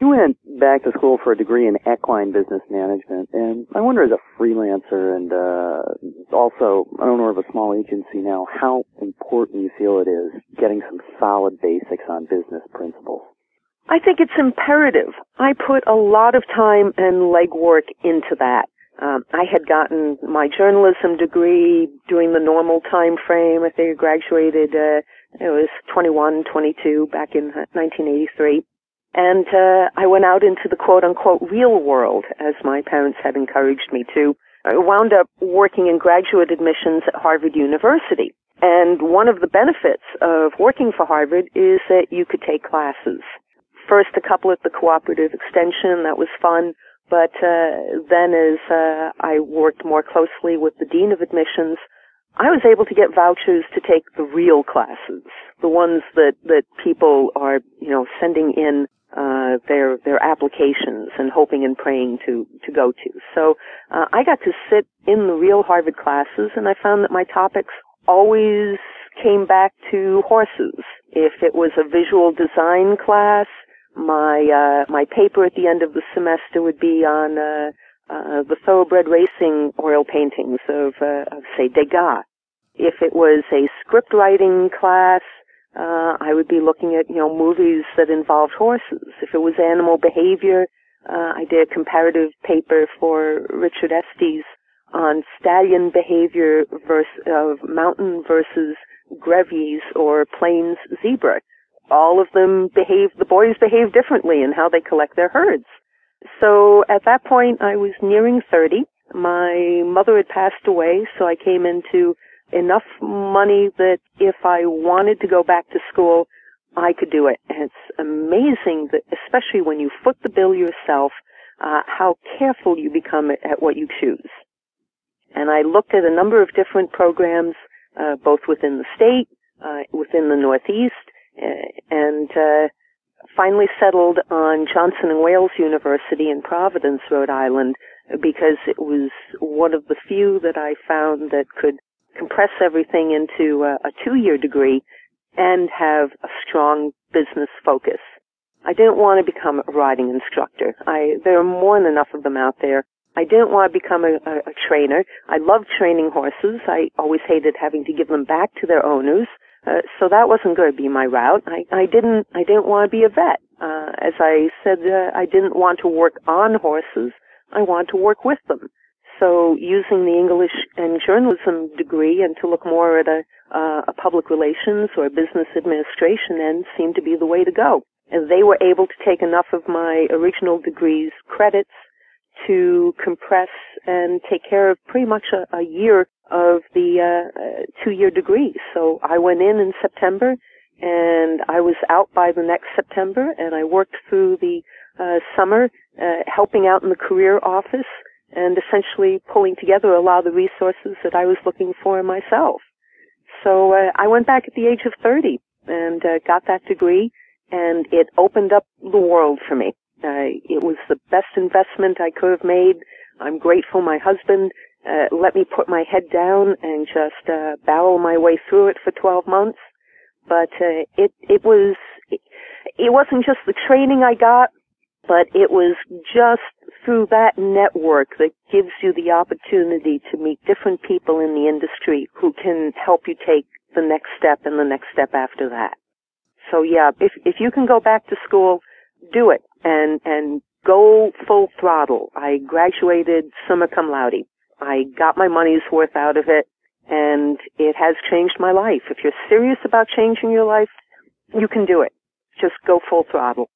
You went back to school for a degree in equine business management, and I wonder as a freelancer and uh, also owner of a small agency now, how important you feel it is getting some solid basics on business principles. I think it's imperative. I put a lot of time and legwork into that. Um, I had gotten my journalism degree during the normal time frame. I think I graduated, uh, it was 21, 22 back in 1983. And uh, I went out into the quote unquote real world, as my parents had encouraged me to. I wound up working in graduate admissions at Harvard University. And one of the benefits of working for Harvard is that you could take classes. First, a couple at the cooperative extension, that was fun. But uh, then, as uh, I worked more closely with the dean of admissions, I was able to get vouchers to take the real classes, the ones that that people are, you know, sending in uh, their their applications and hoping and praying to to go to. So uh, I got to sit in the real Harvard classes, and I found that my topics always came back to horses. If it was a visual design class, my uh, my paper at the end of the semester would be on uh, uh, the thoroughbred racing oil paintings of, uh, of say Degas. If it was a script writing class, uh, I would be looking at, you know, movies that involved horses. If it was animal behavior, uh, I did a comparative paper for Richard Estes on stallion behavior versus, of mountain versus Grevy's or plains zebra. All of them behave, the boys behave differently in how they collect their herds. So at that point I was nearing 30. My mother had passed away, so I came into enough money that if I wanted to go back to school, I could do it. And it's amazing that, especially when you foot the bill yourself, uh, how careful you become at, what you choose. And I looked at a number of different programs, uh, both within the state, uh, within the Northeast, uh, and uh, finally settled on Johnson and Wales University in Providence, Rhode Island, because it was one of the few that I found that could compress everything into a, a two-year degree and have a strong business focus. I didn't want to become a riding instructor. I, there are more than enough of them out there. I didn't want to become a, a, a trainer. I loved training horses. I always hated having to give them back to their owners. Uh, so that wasn't going to be my route. I, I didn't, I didn't want to be a vet. Uh, as I said, uh, I didn't want to work on horses. I wanted to work with them. So using the English and journalism degree and to look more at a, uh, a public relations or business administration end seemed to be the way to go. And they were able to take enough of my original degree's credits to compress and take care of pretty much a, a year of the uh, uh, two-year degree. So I went in in September and I was out by the next September and I worked through the uh, summer uh, helping out in the career office and essentially pulling together a lot of the resources that I was looking for myself. So uh, I went back at the age of 30 and uh, got that degree, and it opened up the world for me. Uh, it was the best investment I could have made. I'm grateful my husband uh, let me put my head down and just uh, barrel my way through it for 12 months. But uh, it it was it, it wasn't just the training I got, but it was just through that network that gives you the opportunity to meet different people in the industry who can help you take the next step and the next step after that. So yeah, if if you can go back to school, do it and and go full throttle. I graduated summa cum laude. I got my money's worth out of it and it has changed my life. If you're serious about changing your life, you can do it. Just go full throttle.